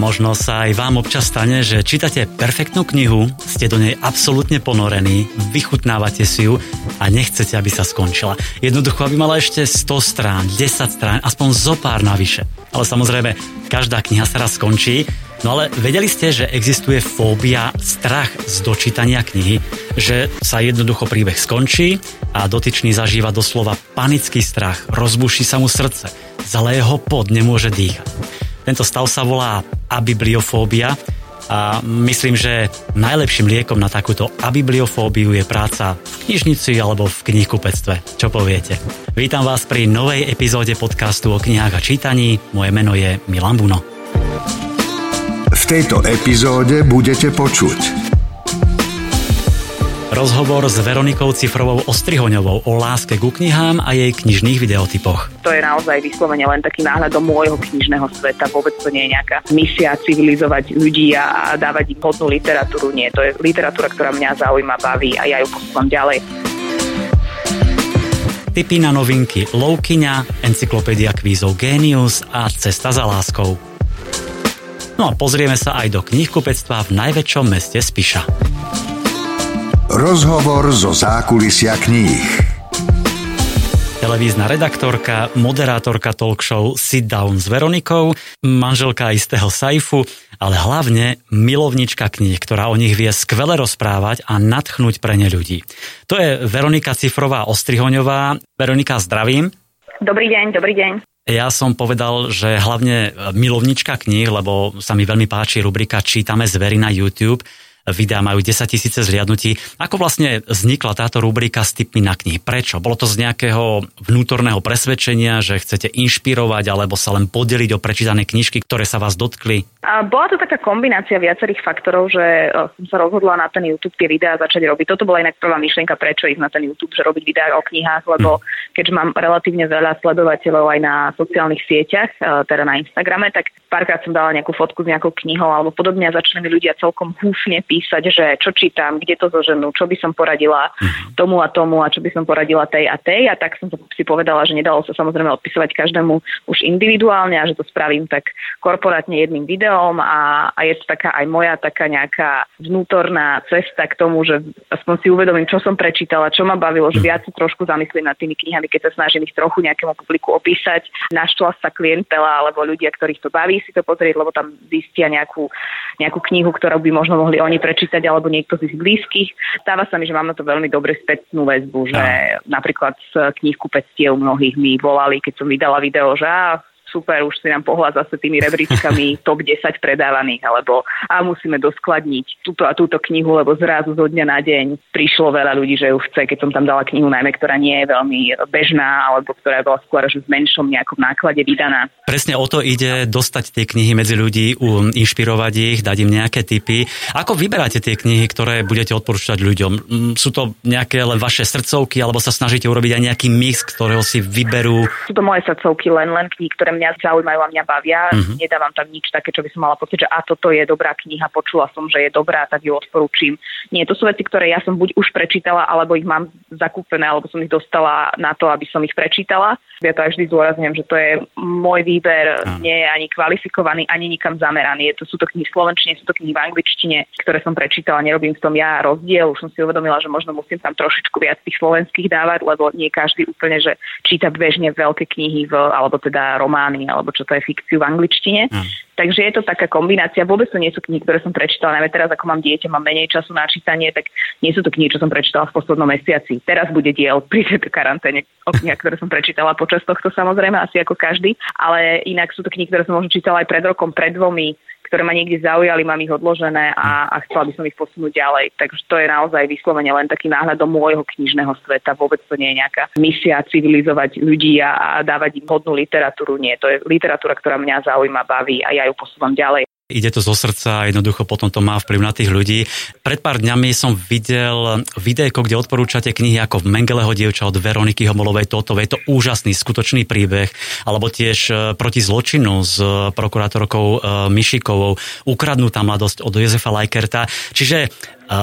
Možno sa aj vám občas stane, že čítate perfektnú knihu, ste do nej absolútne ponorení, vychutnávate si ju a nechcete, aby sa skončila. Jednoducho, aby mala ešte 100 strán, 10 strán, aspoň zo pár navyše. Ale samozrejme, každá kniha sa raz skončí No ale vedeli ste, že existuje fóbia, strach z dočítania knihy, že sa jednoducho príbeh skončí a dotyčný zažíva doslova panický strach, rozbuší sa mu srdce, zaleje ho pod, nemôže dýchať. Tento stav sa volá abibliofóbia a myslím, že najlepším liekom na takúto abibliofóbiu je práca v knižnici alebo v knihkupectve. Čo poviete? Vítam vás pri novej epizóde podcastu o knihách a čítaní. Moje meno je Milan Buno. V tejto epizóde budete počuť Rozhovor s Veronikou Cifrovou Ostrihoňovou o láske ku knihám a jej knižných videotypoch. To je naozaj vyslovene len taký náhľad do môjho knižného sveta. Vôbec to nie je nejaká misia civilizovať ľudí a dávať im hodnú literatúru. Nie, to je literatúra, ktorá mňa zaujíma, baví a ja ju posúvam ďalej. Tipy na novinky Loukyňa, Encyklopédia kvízov Genius a Cesta za láskou. No a pozrieme sa aj do knihkupectva v najväčšom meste Spiša. Rozhovor zo zákulisia kníh. Televízna redaktorka, moderátorka talk show Sit Down s Veronikou, manželka istého Saifu, ale hlavne milovnička kníh, ktorá o nich vie skvele rozprávať a natchnúť pre ne ľudí. To je Veronika Cifrová Ostrihoňová. Veronika, zdravím. Dobrý deň, dobrý deň. Ja som povedal, že hlavne milovnička kníh, lebo sa mi veľmi páči rubrika Čítame zvery na YouTube videá majú 10 tisíce zliadnutí. Ako vlastne vznikla táto rubrika s tipmi na knihy? Prečo? Bolo to z nejakého vnútorného presvedčenia, že chcete inšpirovať alebo sa len podeliť o prečítané knižky, ktoré sa vás dotkli? A bola to taká kombinácia viacerých faktorov, že e, som sa rozhodla na ten YouTube tie videá začať robiť. Toto bola inak prvá myšlienka, prečo ísť na ten YouTube, že robiť videá o knihách, lebo hmm. keďže mám relatívne veľa sledovateľov aj na sociálnych sieťach, e, teda na Instagrame, tak párkrát som dala nejakú fotku s nejakou knihou alebo podobne a začali mi ľudia celkom húfne písať, že čo čítam, kde to zoženú, čo by som poradila mhm. tomu a tomu a čo by som poradila tej a tej a tak som si povedala, že nedalo sa samozrejme odpisovať každému už individuálne a že to spravím tak korporátne jedným videom a, a je to taká aj moja taká nejaká vnútorná cesta k tomu, že aspoň si uvedomím, čo som prečítala, čo ma bavilo, že mhm. viac si trošku zamyslím nad tými knihami, keď sa snažím ich trochu nejakému publiku opísať. Naštvala sa klientela alebo ľudia, ktorých to baví si to pozrieť, lebo tam zistia nejakú, nejakú knihu, ktorú by možno mohli oni prečítať alebo niekto z ich blízkych. Stáva sa mi, že mám na to veľmi dobre spätnú väzbu, že napríklad z knihkupectiev mnohých mi volali, keď som vydala video, že á, super, už si nám pohľad zase tými rebríčkami top 10 predávaných, alebo a musíme doskladniť túto a túto knihu, lebo zrazu zo dňa na deň prišlo veľa ľudí, že ju chce, keď som tam dala knihu najmä, ktorá nie je veľmi bežná, alebo ktorá bola skôr že v menšom nejakom náklade vydaná. Presne o to ide dostať tie knihy medzi ľudí, inšpirovať ich, dať im nejaké tipy. Ako vyberáte tie knihy, ktoré budete odporúčať ľuďom? Mm, sú to nejaké len vaše srdcovky, alebo sa snažíte urobiť aj nejaký mix, ktorého si vyberú? Sú to moje srdcovky, len len knihy, ktoré mňa zaujímajú a mňa bavia. Uh-huh. Nedávam tam nič také, čo by som mala pocit, že a toto je dobrá kniha, počula som, že je dobrá, tak ju odporúčim. Nie, to sú veci, ktoré ja som buď už prečítala, alebo ich mám zakúpené, alebo som ich dostala na to, aby som ich prečítala. Ja to aj vždy zdôrazňujem, že to je môj výber, uh-huh. nie je ani kvalifikovaný, ani nikam zameraný. Je to, sú to knihy v slovenčine, sú to knihy v angličtine, ktoré som prečítala, nerobím v tom ja rozdiel. Už som si uvedomila, že možno musím tam trošičku viac tých slovenských dávať, lebo nie každý úplne, že číta bežne veľké knihy, v, alebo teda román romány, alebo čo to je fikciu v angličtine. Mm. Takže je to taká kombinácia. Vôbec to nie sú knihy, ktoré som prečítala. Najmä teraz, ako mám dieťa, mám menej času na čítanie, tak nie sú to knihy, čo som prečítala v poslednom mesiaci. Teraz bude diel pri tejto karanténe o knihách, ktoré som prečítala počas tohto samozrejme, asi ako každý. Ale inak sú to knihy, ktoré som možno čítala aj pred rokom, pred dvomi ktoré ma niekde zaujali, mám ich odložené a, a chcela by som ich posunúť ďalej. Takže to je naozaj vyslovene len taký náhľad do môjho knižného sveta. Vôbec to nie je nejaká misia civilizovať ľudí a, a dávať im hodnú literatúru. Nie, to je literatúra, ktorá mňa zaujíma, baví a ja ju posúvam ďalej ide to zo srdca a jednoducho potom to má vplyv na tých ľudí. Pred pár dňami som videl videjko, kde odporúčate knihy ako Mengeleho dievča od Veroniky Homolovej Je to úžasný, skutočný príbeh. Alebo tiež e, proti zločinu s prokurátorkou e, Mišikovou Ukradnutá mladosť od Jozefa Lajkerta. Čiže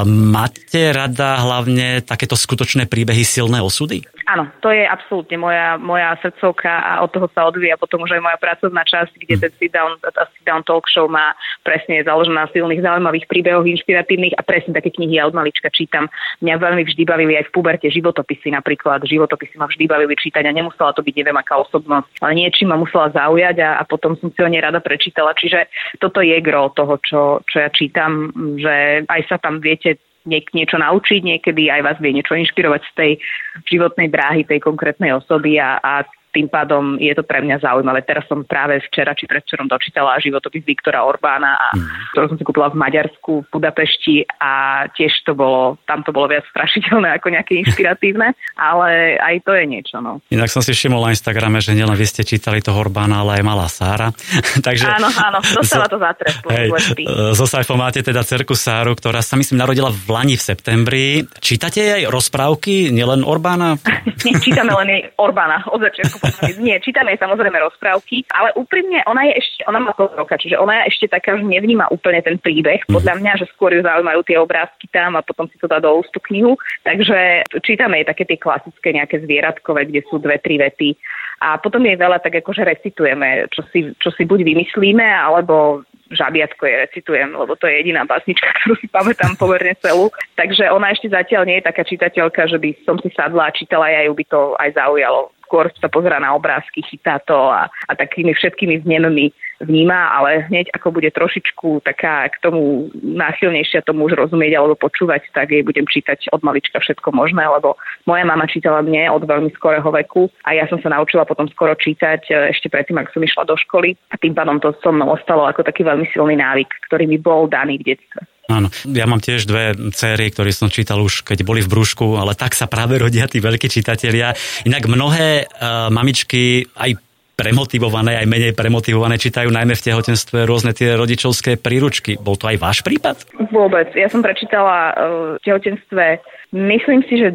Máte rada hlavne takéto skutočné príbehy silné osudy? Áno, to je absolútne moja, moja srdcovka a od toho sa odvíja potom už aj moja pracovná časť, kde ten sit down, sit down talk show má presne založená na silných, zaujímavých príbehoch, inšpiratívnych a presne také knihy ja od malička čítam. Mňa veľmi vždy bavili aj v puberte životopisy napríklad. Životopisy ma vždy bavili čítať a nemusela to byť neviem aká osobnosť, ale niečím ma musela zaujať a, a potom som si ho nerada prečítala. Čiže toto je gro toho, čo, čo ja čítam, že aj sa tam viete niek- niečo naučiť, niekedy aj vás vie niečo inšpirovať z tej životnej dráhy tej konkrétnej osoby a, a tým pádom je to pre mňa zaujímavé. Teraz som práve včera či predvčerom dočítala životopis Viktora Orbána, a, mm. ktorú som si kúpila v Maďarsku, v Budapešti a tiež to bolo, tam to bolo viac strašiteľné ako nejaké inšpiratívne, ale aj to je niečo. No. Inak som si všimol na Instagrame, že nielen vy ste čítali toho Orbána, ale aj malá Sára. Takže, áno, áno, dostala to za Hej, zo Saifom máte teda cerku Sáru, ktorá sa myslím narodila v Lani v septembri. Čítate aj rozprávky, nielen Orbána? Čítame len jej Orbána od začiatku nie, čítame samozrejme rozprávky, ale úprimne ona je ešte, ona má pol roka, čiže ona je ešte taká, že nevníma úplne ten príbeh. Mhm. Podľa mňa, že skôr ju zaujímajú tie obrázky tam a potom si to dá do ústu knihu. Takže čítame jej také tie klasické nejaké zvieratkové, kde sú dve, tri vety a potom jej veľa tak akože recitujeme, čo si, čo si buď vymyslíme, alebo žabiatko je recitujem, lebo to je jediná básnička, ktorú si pamätám pomerne celú. Takže ona ešte zatiaľ nie je taká čitateľka, že by som si sadla a čítala, ja ju by to aj zaujalo skôr sa pozera na obrázky, chytá to a, a takými všetkými vnemmi vníma, ale hneď ako bude trošičku taká k tomu náchylnejšia tomu už rozumieť alebo počúvať, tak jej budem čítať od malička všetko možné, lebo moja mama čítala mne od veľmi skorého veku a ja som sa naučila potom skoro čítať e, ešte predtým, ako som išla do školy a tým pádom to so mnou ostalo ako taký veľmi silný návyk, ktorý mi bol daný v detstve. Áno, ja mám tiež dve céry, ktoré som čítal už, keď boli v brúšku, ale tak sa práve rodia tí veľkí čitatelia. Inak mnohé uh, mamičky aj premotivované, aj menej premotivované čítajú najmä v tehotenstve rôzne tie rodičovské príručky. Bol to aj váš prípad? Vôbec. Ja som prečítala uh, v tehotenstve, myslím si, že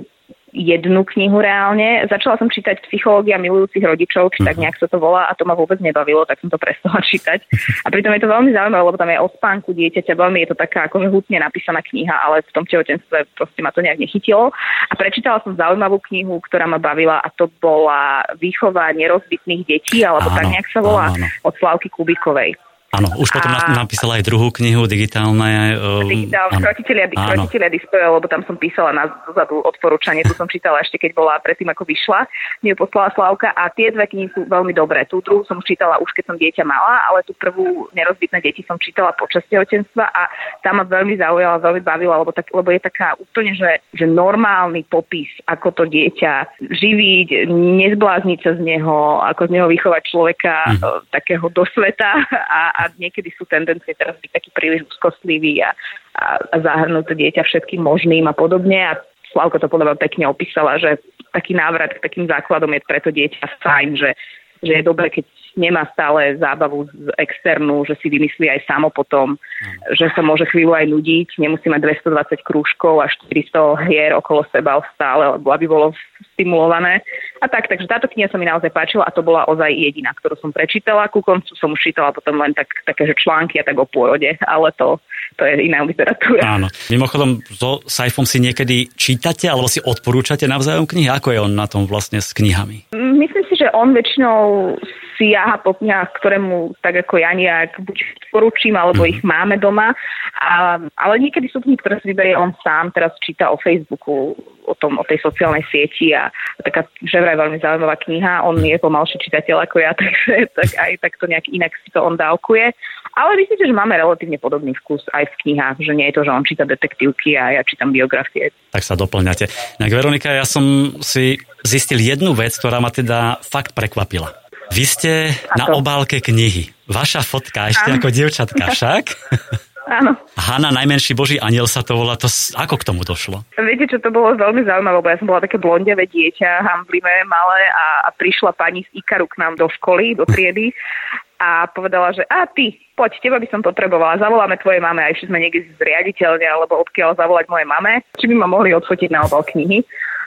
jednu knihu reálne. Začala som čítať Psychológia milujúcich rodičov, či tak mhm. nejak sa to volá a to ma vôbec nebavilo, tak som to prestala čítať. A pritom je to veľmi zaujímavé, lebo tam je o spánku dieťaťa, veľmi je to taká akože hutne napísaná kniha, ale v tom tehotenstve proste ma to nejak nechytilo. A prečítala som zaujímavú knihu, ktorá ma bavila a to bola Výchova nerozbitných detí, alebo áno, tak nejak sa volá, áno. od Slavky Kubikovej. Áno, už potom a... napísala aj druhú knihu, digitálne. Um, digitálne, krotiteľia, lebo tam som písala na zadu odporúčanie, tu som čítala ešte, keď bola predtým, ako vyšla. Mi ju poslala Slavka a tie dve knihy sú veľmi dobré. Tú druhú som čítala už, keď som dieťa mala, ale tú prvú nerozbitné deti som čítala počas tehotenstva a tá ma veľmi zaujala, veľmi bavila, lebo, tak, lebo je taká úplne, že, že normálny popis, ako to dieťa živiť, nezblázniť sa z neho, ako z neho vychovať človeka mm. takého do sveta a, a niekedy sú tendencie teraz byť taký príliš úzkostlivý a, a, a zahrnúť to dieťa všetkým možným a podobne. A Slavko to podľa pekne opísala, že taký návrat k takým základom je preto dieťa fajn, že, že je dobré, keď nemá stále zábavu z externú, že si vymyslí aj samo potom, mm. že sa môže chvíľu aj nudiť, nemusí mať 220 krúžkov a 400 hier okolo seba stále, aby bolo stimulované. A tak, takže táto kniha sa mi naozaj páčila a to bola ozaj jediná, ktorú som prečítala. Ku koncu som už čítala potom len tak, také, že články a tak o pôrode, ale to, to je iná literatúra. Áno. Mimochodom, so Saifom si niekedy čítate alebo si odporúčate navzájom knihy? Ako je on na tom vlastne s knihami? Myslím si, že on väčšinou siaha po knihách, ktoré mu tak ako ja nejak buď porúčim, alebo mm-hmm. ich máme doma. A, ale niekedy sú knihy, ktoré si vyberie on sám, teraz číta o Facebooku, o, tom, o tej sociálnej sieti a taká, že vraj veľmi zaujímavá kniha. On je pomalší čitateľ ako ja, takže tak aj takto nejak inak si to on dávkuje. Ale myslím si, že máme relatívne podobný vkus aj v knihách, že nie je to, že on číta detektívky a ja čítam biografie. Tak sa doplňate. Tak Veronika, ja som si zistil jednu vec, ktorá ma teda fakt prekvapila. Vy ste Ako? na obálke knihy. Vaša fotka ešte Áno. ako dievčatka však? Áno. Hanna, najmenší boží aniel sa to volá. To, ako k tomu došlo? Viete, čo to bolo veľmi zaujímavé, lebo ja som bola také blondiavé dieťa, hamblivé, malé a, a prišla pani z Ikaru k nám do školy, do triedy a povedala, že a ty, poď, teba by som potrebovala, zavoláme tvojej mame a išli sme niekde z riaditeľne alebo odkiaľ zavolať mojej mame, či by ma mohli odfotiť na obal knihy.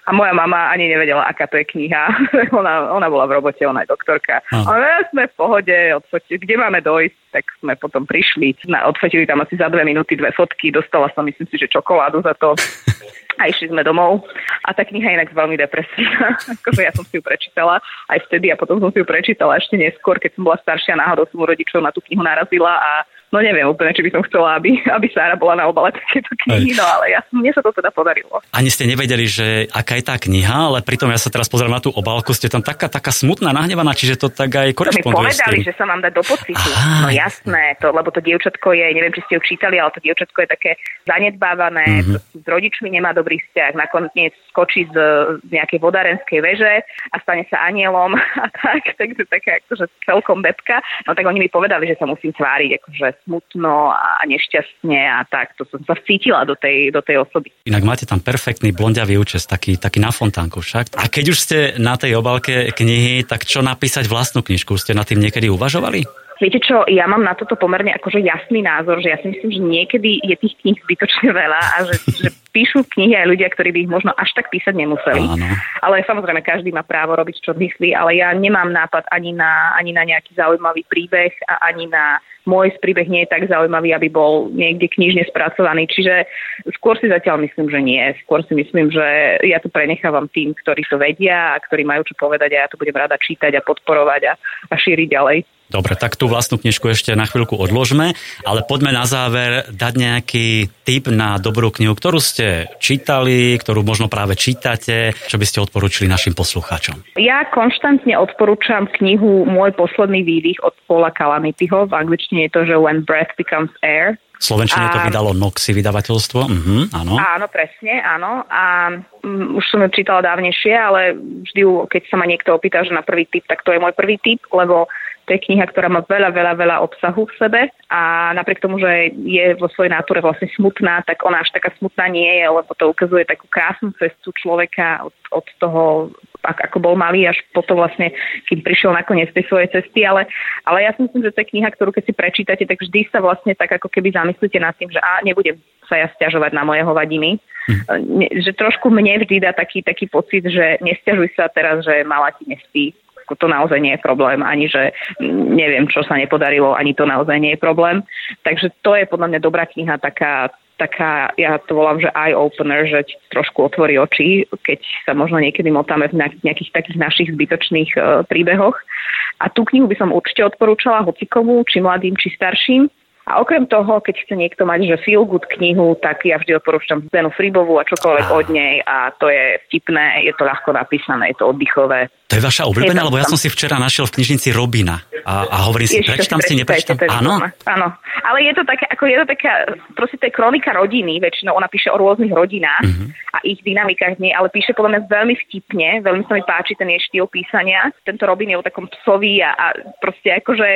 A moja mama ani nevedela, aká to je kniha. ona, ona bola v robote, ona je doktorka. A ja sme v pohode, odfoti, kde máme dojsť, tak sme potom prišli. Na, odfotili tam asi za dve minúty dve fotky, dostala som myslím si, že čokoládu za to. a išli sme domov. A tá kniha je inak veľmi depresívna. akože ja som si ju prečítala aj vtedy a potom som si ju prečítala ešte neskôr, keď som bola staršia, náhodou som u rodičov na tú knihu narazila a no neviem úplne, či by som chcela, aby, aby Sára bola na obale takéto knihy, no ale ja, mne sa to teda podarilo. Ani ste nevedeli, že aká je tá kniha, ale pritom ja sa teraz pozerám na tú obálku, ste tam taká, taká smutná, nahnevaná, čiže to tak aj korešponduje To mi povedali, že sa mám dať do pocitu. Aha. No jasné, to, lebo to dievčatko je, neviem, či ste ju čítali, ale to dievčatko je také zanedbávané, mm-hmm. s rodičmi nemá dobrý vzťah, nakoniec skočí z, z nejakej vodárenskej veže a stane sa anielom a tak, takže taká akože celkom bebka. No tak oni mi povedali, že sa musím tváriť akože smutno a nešťastne a tak. To som sa cítila do tej, do tej osoby. Inak máte tam perfektný blondiavý účes, taký, taký na fontánku však. A keď už ste na tej obálke knihy, tak čo napísať vlastnú knižku? Ste na tým niekedy uvažovali? Viete čo, ja mám na toto pomerne akože jasný názor, že ja si myslím, že niekedy je tých kníh zbytočne veľa a že, že píšu knihy aj ľudia, ktorí by ich možno až tak písať nemuseli. Áno. Ale samozrejme, každý má právo robiť, čo myslí, ale ja nemám nápad ani na, ani na nejaký zaujímavý príbeh a ani na môj príbeh nie je tak zaujímavý, aby bol niekde knižne spracovaný. Čiže skôr si zatiaľ myslím, že nie. Skôr si myslím, že ja to prenechávam tým, ktorí to vedia a ktorí majú čo povedať a ja to budem rada čítať a podporovať a, a šíriť ďalej. Dobre, tak tú vlastnú knižku ešte na chvíľku odložme, ale poďme na záver dať nejaký tip na dobrú knihu, ktorú ste čítali, ktorú možno práve čítate, čo by ste odporúčili našim poslucháčom. Ja konštantne odporúčam knihu Môj posledný výdych od Paula Calamityho. V angličtine je to, že When Breath Becomes Air. Slovenčine a... to vydalo Noxy vydavateľstvo. Uh-huh, áno. Áno, presne, áno. A um, už som ju čítala dávnejšie, ale vždy, keď sa ma niekto opýta, že na prvý typ, tak to je môj prvý typ, lebo to je kniha, ktorá má veľa, veľa, veľa obsahu v sebe a napriek tomu, že je vo svojej náture vlastne smutná, tak ona až taká smutná nie je, lebo to ukazuje takú krásnu cestu človeka od, od toho, ako bol malý, až potom vlastne, kým prišiel nakoniec tej svojej cesty, ale, ale ja si myslím, že to je kniha, ktorú keď si prečítate, tak vždy sa vlastne tak ako keby zamyslíte nad tým, že a nebudem sa ja stiažovať na moje hovadiny. Hm. Že trošku mne vždy dá taký, taký pocit, že nestiažuj sa teraz, že mala ti nespí to naozaj nie je problém, ani že neviem, čo sa nepodarilo, ani to naozaj nie je problém. Takže to je podľa mňa dobrá kniha, taká, taká, ja to volám, že eye-opener, že ti trošku otvorí oči, keď sa možno niekedy motáme v nejakých takých našich zbytočných uh, príbehoch. A tú knihu by som určite odporúčala hocikomu, či mladým, či starším. A okrem toho, keď chce niekto mať že feel good knihu, tak ja vždy odporúčam Zenu Fribovú a čokoľvek od nej. A to je vtipné, je to ľahko napísané, je to oddychové. To je vaša obľúbená, lebo ja som si včera našiel v knižnici Robina a, a hovorím si, prečítam si, neprečítam. Áno? Áno, ale je to také, ako je to taká, proste to je kronika rodiny, väčšinou ona píše o rôznych rodinách uh-huh. a ich dynamikách nie, ale píše podľa mňa veľmi vtipne, veľmi sa mi páči ten jej štýl písania. Tento Robin je o takom psovi a, a proste akože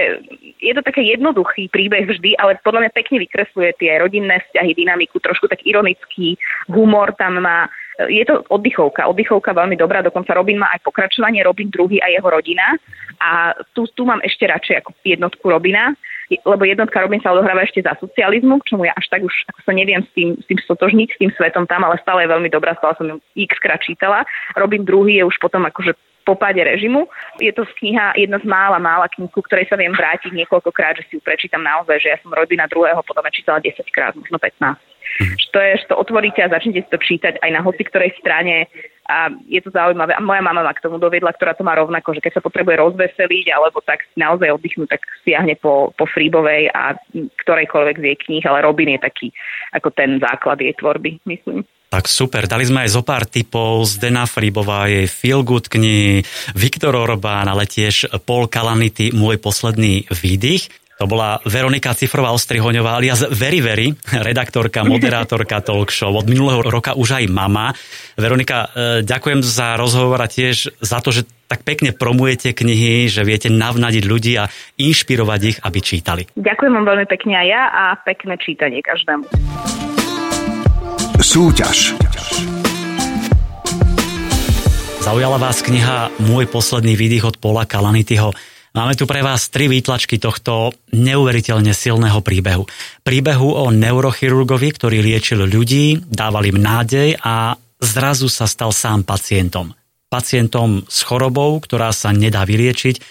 je to také jednoduchý príbeh vždy, ale podľa mňa pekne vykresluje tie rodinné vzťahy, dynamiku, trošku tak ironický humor tam má je to oddychovka. Oddychovka veľmi dobrá, dokonca Robin má aj pokračovanie, Robin druhý a jeho rodina. A tu, tu mám ešte radšej ako jednotku Robina, lebo jednotka Robin sa odohráva ešte za socializmu, k čomu ja až tak už ako sa neviem s tým, s tým stotožniť, s tým svetom tam, ale stále je veľmi dobrá, stále som ju x krát čítala. Robin druhý je už potom akože po páde režimu. Je to kniha jedna z mála, mála kníh, ktorej sa viem vrátiť niekoľkokrát, že si ju prečítam naozaj, že ja som rodina druhého potom čítala 10 krát, možno 15. Mm. To je, že to otvoríte a začnete si to čítať aj na hoci ktorej strane a je to zaujímavé. A moja mama ma k tomu dovedla, ktorá to má rovnako, že keď sa potrebuje rozveseliť alebo tak naozaj oddychnúť, tak siahne po, po Fríbovej a ktorejkoľvek z jej kníh, ale Robin je taký ako ten základ jej tvorby, myslím. Tak super, dali sme aj zo pár typov z Dena Fribová, jej Feel Good knihy, Viktor Orbán, ale tiež Paul Kalanity, môj posledný výdych. To bola Veronika Cifrová Ostrihoňová alias Very Very, redaktorka, moderátorka talk show. Od minulého roka už aj mama. Veronika, e, ďakujem za rozhovor a tiež za to, že tak pekne promujete knihy, že viete navnadiť ľudí a inšpirovať ich, aby čítali. Ďakujem vám veľmi pekne aj ja a pekné čítanie každému. Súťaž. Zaujala vás kniha Môj posledný výdych od Paula Kalanityho. Máme tu pre vás tri výtlačky tohto neuveriteľne silného príbehu. Príbehu o neurochirurgovi, ktorý liečil ľudí, dával im nádej a zrazu sa stal sám pacientom. Pacientom s chorobou, ktorá sa nedá vyliečiť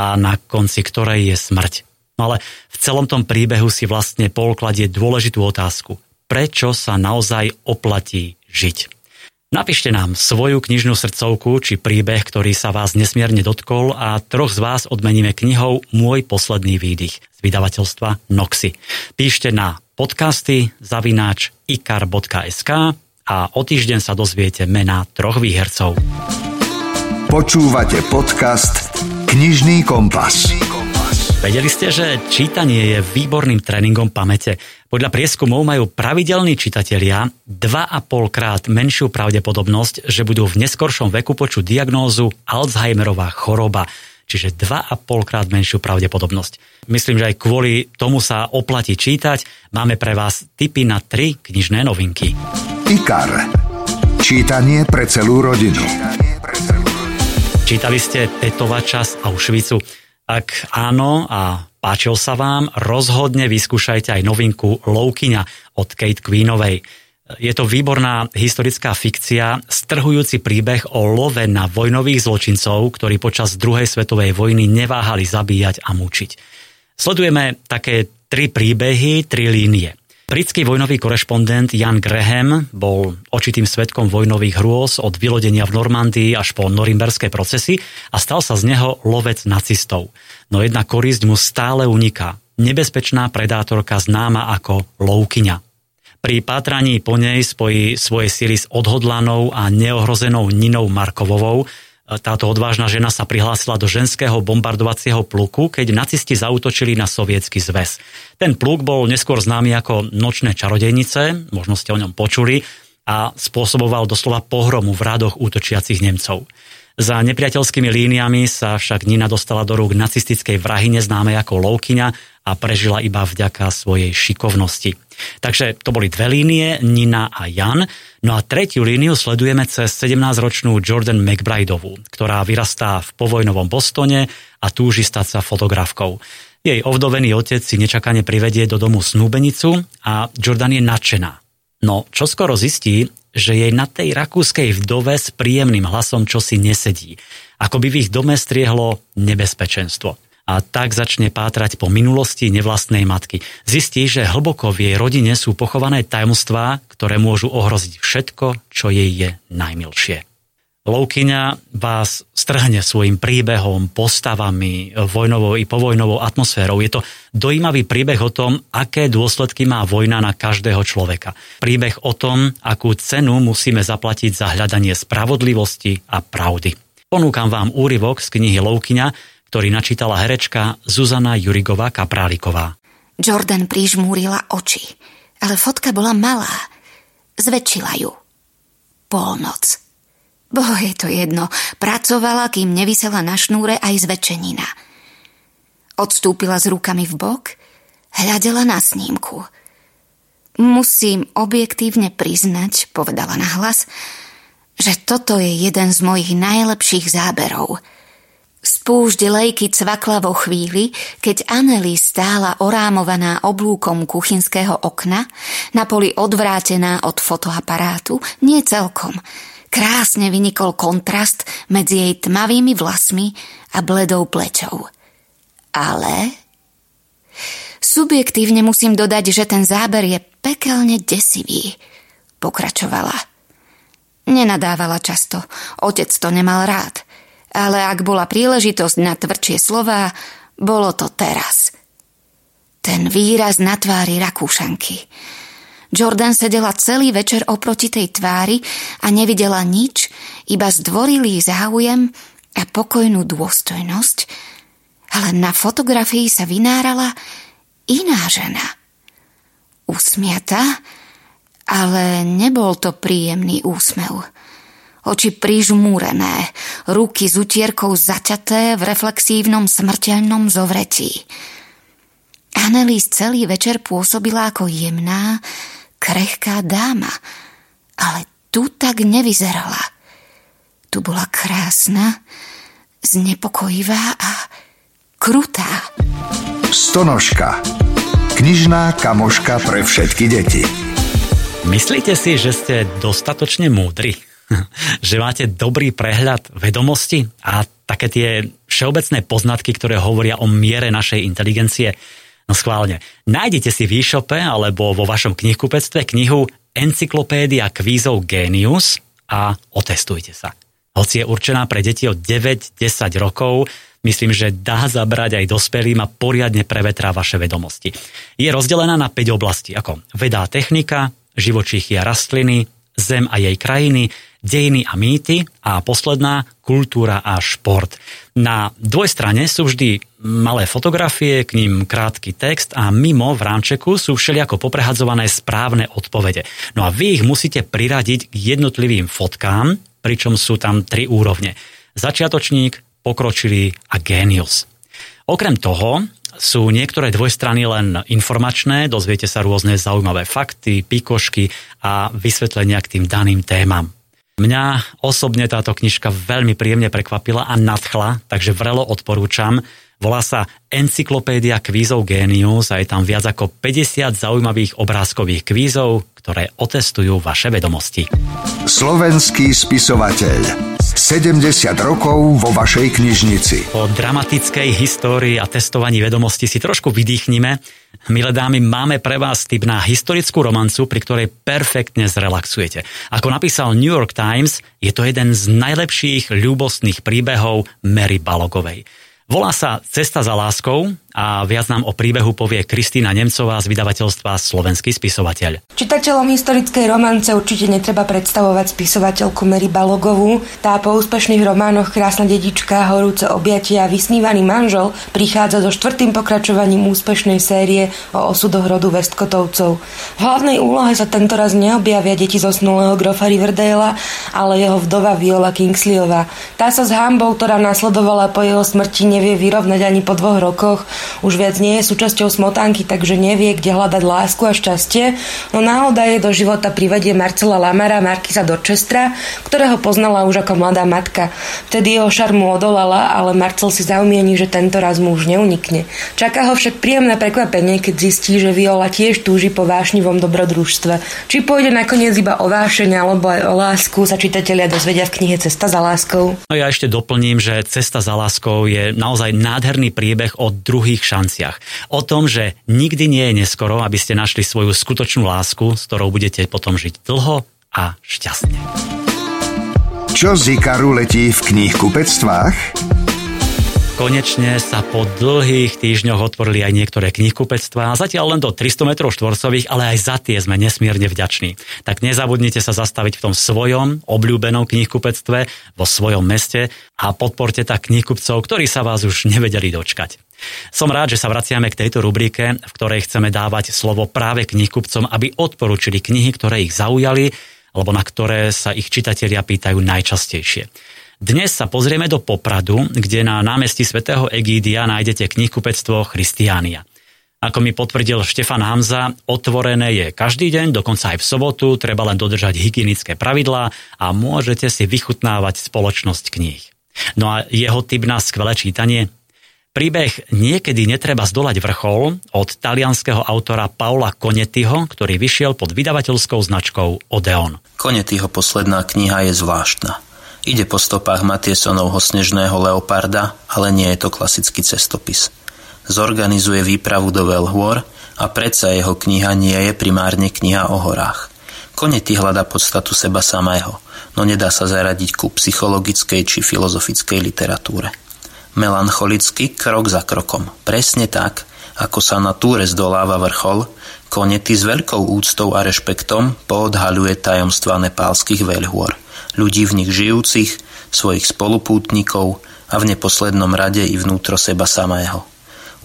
a na konci ktorej je smrť. No ale v celom tom príbehu si vlastne Paul dôležitú otázku. Prečo sa naozaj oplatí žiť? Napíšte nám svoju knižnú srdcovku či príbeh, ktorý sa vás nesmierne dotkol a troch z vás odmeníme knihou Môj posledný výdych z vydavateľstva Noxy. Píšte na podcasty zavináč ikar.sk a o týždeň sa dozviete mená troch výhercov. Počúvate podcast Knižný kompas. Vedeli ste, že čítanie je výborným tréningom pamäte? Podľa prieskumov majú pravidelní čitatelia 2,5 krát menšiu pravdepodobnosť, že budú v neskoršom veku počuť diagnózu Alzheimerová choroba čiže 2,5 krát menšiu pravdepodobnosť. Myslím, že aj kvôli tomu sa oplatí čítať. Máme pre vás tipy na tri knižné novinky. IKAR. Čítanie pre celú rodinu. Čítali ste Tetovať čas Auschwitzu? Ak áno a páčil sa vám, rozhodne vyskúšajte aj novinku Loukyňa od Kate Queenovej. Je to výborná historická fikcia, strhujúci príbeh o love na vojnových zločincov, ktorí počas druhej svetovej vojny neváhali zabíjať a mučiť. Sledujeme také tri príbehy, tri línie. Britský vojnový korešpondent Jan Graham bol očitým svetkom vojnových hrôz od vylodenia v Normandii až po norimberské procesy a stal sa z neho lovec nacistov. No jedna korisť mu stále uniká. Nebezpečná predátorka známa ako Loukyňa. Pri pátraní po nej spojí svoje síly s odhodlanou a neohrozenou Ninou Markovovou, táto odvážna žena sa prihlásila do ženského bombardovacieho pluku, keď nacisti zautočili na sovietský zväz. Ten pluk bol neskôr známy ako nočné čarodejnice, možno ste o ňom počuli, a spôsoboval doslova pohromu v radoch útočiacich Nemcov. Za nepriateľskými líniami sa však Nina dostala do rúk nacistickej vrahyne známej ako Loukyňa a prežila iba vďaka svojej šikovnosti. Takže to boli dve línie, Nina a Jan. No a tretiu líniu sledujeme cez 17-ročnú Jordan McBrideovú, ktorá vyrastá v povojnovom Bostone a túži stať sa fotografkou. Jej ovdovený otec si nečakane privedie do domu snúbenicu a Jordan je nadšená. No, čo skoro zistí, že jej na tej rakúskej vdove s príjemným hlasom čosi nesedí. Ako by v ich dome striehlo nebezpečenstvo. A tak začne pátrať po minulosti nevlastnej matky. Zistí, že hlboko v jej rodine sú pochované tajomstvá, ktoré môžu ohroziť všetko, čo jej je najmilšie. Loukyňa vás strhne svojim príbehom, postavami, vojnovou i povojnovou atmosférou. Je to dojímavý príbeh o tom, aké dôsledky má vojna na každého človeka. Príbeh o tom, akú cenu musíme zaplatiť za hľadanie spravodlivosti a pravdy. Ponúkam vám úryvok z knihy Loukyňa, ktorý načítala herečka Zuzana Jurigová Kapráliková. Jordan prižmúrila oči, ale fotka bola malá. Zväčšila ju. Polnoc. Boh je to jedno. Pracovala, kým nevysela na šnúre aj zväčšenina. Odstúpila s rukami v bok, hľadela na snímku. Musím objektívne priznať, povedala na hlas, že toto je jeden z mojich najlepších záberov. Spúšť lejky cvakla vo chvíli, keď Anneli stála orámovaná oblúkom kuchynského okna, na poli odvrátená od fotoaparátu, nie celkom – Krásne vynikol kontrast medzi jej tmavými vlasmi a bledou plečou. Ale subjektívne musím dodať, že ten záber je pekelne desivý, pokračovala. Nenadávala často, otec to nemal rád, ale ak bola príležitosť na tvrdšie slová, bolo to teraz. Ten výraz na tvári Rakúšanky – Jordan sedela celý večer oproti tej tvári a nevidela nič, iba zdvorilý záujem a pokojnú dôstojnosť, ale na fotografii sa vynárala iná žena. Usmiata, ale nebol to príjemný úsmev. Oči prižmúrené, ruky s utierkou zaťaté v reflexívnom smrteľnom zovretí. Annelies celý večer pôsobila ako jemná, krehká dáma, ale tu tak nevyzerala. Tu bola krásna, znepokojivá a krutá. Stonožka. Knižná kamoška pre všetky deti. Myslíte si, že ste dostatočne múdri? že máte dobrý prehľad vedomosti a také tie všeobecné poznatky, ktoré hovoria o miere našej inteligencie? No schválne. Nájdete si v e-shope alebo vo vašom knihkupectve knihu Encyklopédia kvízov Genius a otestujte sa. Hoci je určená pre deti od 9-10 rokov, myslím, že dá zabrať aj dospelým a poriadne prevetrá vaše vedomosti. Je rozdelená na 5 oblastí, ako vedá technika, živočíchy a rastliny, zem a jej krajiny, dejiny a mýty a posledná kultúra a šport. Na dvojstrane sú vždy malé fotografie, k ním krátky text a mimo v ránčeku sú všelijako poprehadzované správne odpovede. No a vy ich musíte priradiť k jednotlivým fotkám, pričom sú tam tri úrovne. Začiatočník, pokročilý a génius. Okrem toho sú niektoré dvojstrany len informačné, dozviete sa rôzne zaujímavé fakty, pikošky a vysvetlenia k tým daným témam. Mňa osobne táto knižka veľmi príjemne prekvapila a nadchla, takže vrelo odporúčam. Volá sa Encyklopédia kvízov Genius a je tam viac ako 50 zaujímavých obrázkových kvízov, ktoré otestujú vaše vedomosti. Slovenský spisovateľ 70 rokov vo vašej knižnici. Po dramatickej histórii a testovaní vedomosti si trošku vydýchnime. Milé dámy, máme pre vás typ na historickú romancu, pri ktorej perfektne zrelaxujete. Ako napísal New York Times, je to jeden z najlepších ľúbostných príbehov Mary Balogovej. Volá sa Cesta za láskou a viac nám o príbehu povie Kristýna Nemcová z vydavateľstva Slovenský spisovateľ. Čitateľom historickej romance určite netreba predstavovať spisovateľku Mary Balogovú. Tá po úspešných románoch Krásna dedička, Horúce objatia a Vysnívaný manžel prichádza so štvrtým pokračovaním úspešnej série o osudoch rodu Westkotovcov. V hlavnej úlohe sa tento raz neobjavia deti zosnulého grofa Riverdale, ale jeho vdova Viola Kingsleyová. Tá sa s hambou, ktorá nasledovala po jeho smrti, nevie vyrovnať ani po dvoch rokoch. Už viac nie je súčasťou smotánky, takže nevie, kde hľadať lásku a šťastie. No náhoda je do života privedie Marcela Lamara, Markisa Dorchestra, ktorého poznala už ako mladá matka. Vtedy jeho šarmu odolala, ale Marcel si zaumieni, že tento raz mu už neunikne. Čaká ho však príjemné prekvapenie, keď zistí, že Viola tiež túži po vášnivom dobrodružstve. Či pôjde nakoniec iba o vášeň alebo aj o lásku, sa čitatelia dozvedia v knihe Cesta za láskou. No ja ešte doplním, že Cesta za láskou je naozaj nádherný príbeh o druhých šanciach. O tom, že nikdy nie je neskoro, aby ste našli svoju skutočnú lásku, s ktorou budete potom žiť dlho a šťastne. Čo z Ikaru letí v knihkupectvách? Konečne sa po dlhých týždňoch otvorili aj niektoré knihkupectvá, zatiaľ len do 300 m štvorcových, ale aj za tie sme nesmierne vďační. Tak nezabudnite sa zastaviť v tom svojom obľúbenom knihkupectve vo svojom meste a podporte tak knihkupcov, ktorí sa vás už nevedeli dočkať. Som rád, že sa vraciame k tejto rubrike, v ktorej chceme dávať slovo práve knihkupcom, aby odporúčili knihy, ktoré ich zaujali, alebo na ktoré sa ich čitatelia pýtajú najčastejšie. Dnes sa pozrieme do Popradu, kde na námestí svätého Egídia nájdete knihkupectvo Christiania. Ako mi potvrdil Štefan Hamza, otvorené je každý deň, dokonca aj v sobotu, treba len dodržať hygienické pravidlá a môžete si vychutnávať spoločnosť kníh. No a jeho typ na skvelé čítanie? Príbeh Niekedy netreba zdolať vrchol od talianského autora Paula Konetiho, ktorý vyšiel pod vydavateľskou značkou Odeon. Konetiho posledná kniha je zvláštna. Ide po stopách Matiesonovho snežného leoparda, ale nie je to klasický cestopis. Zorganizuje výpravu do Velhôr a predsa jeho kniha nie je primárne kniha o horách. Konety hľada podstatu seba samého, no nedá sa zaradiť ku psychologickej či filozofickej literatúre. Melancholicky krok za krokom, presne tak, ako sa na túre zdoláva vrchol, Konety s veľkou úctou a rešpektom poodhaľuje tajomstva nepálskych veľhôr – ľudí v nich žijúcich, svojich spolupútnikov a v neposlednom rade i vnútro seba samého.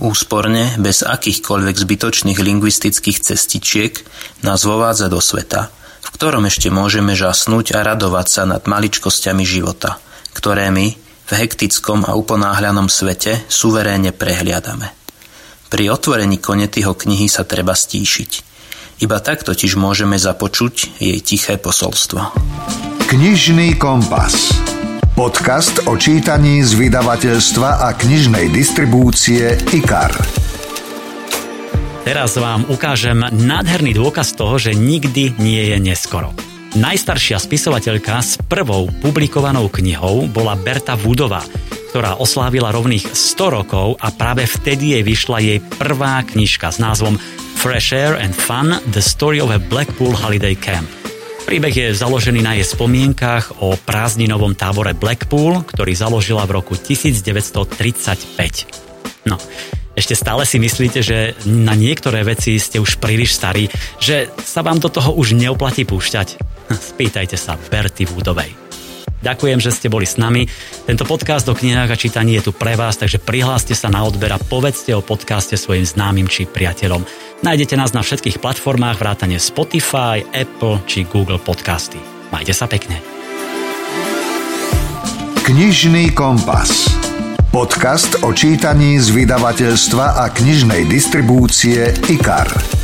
Úsporne, bez akýchkoľvek zbytočných lingvistických cestičiek, nás vovádza do sveta, v ktorom ešte môžeme žasnúť a radovať sa nad maličkosťami života, ktoré my v hektickom a uponáhľanom svete suverénne prehliadame. Pri otvorení konetyho knihy sa treba stíšiť. Iba tak totiž môžeme započuť jej tiché posolstvo. Knižný kompas. Podcast o čítaní z vydavateľstva a knižnej distribúcie IKAR. Teraz vám ukážem nádherný dôkaz toho, že nikdy nie je neskoro. Najstaršia spisovateľka s prvou publikovanou knihou bola Berta Woodová, ktorá oslávila rovných 100 rokov a práve vtedy jej vyšla jej prvá knižka s názvom Fresh Air and Fun – The Story of a Blackpool Holiday Camp. Príbeh je založený na jej spomienkach o prázdninovom tábore Blackpool, ktorý založila v roku 1935. No, ešte stále si myslíte, že na niektoré veci ste už príliš starí, že sa vám do toho už neoplatí púšťať? Spýtajte sa Berty Woodovej. Ďakujem, že ste boli s nami. Tento podcast o knihách a čítaní je tu pre vás, takže prihláste sa na odber a povedzte o podcaste svojim známym či priateľom. Nájdete nás na všetkých platformách vrátane Spotify, Apple či Google Podcasty. Majte sa pekne. Knižný kompas. Podcast o čítaní z vydavateľstva a knižnej distribúcie IKAR.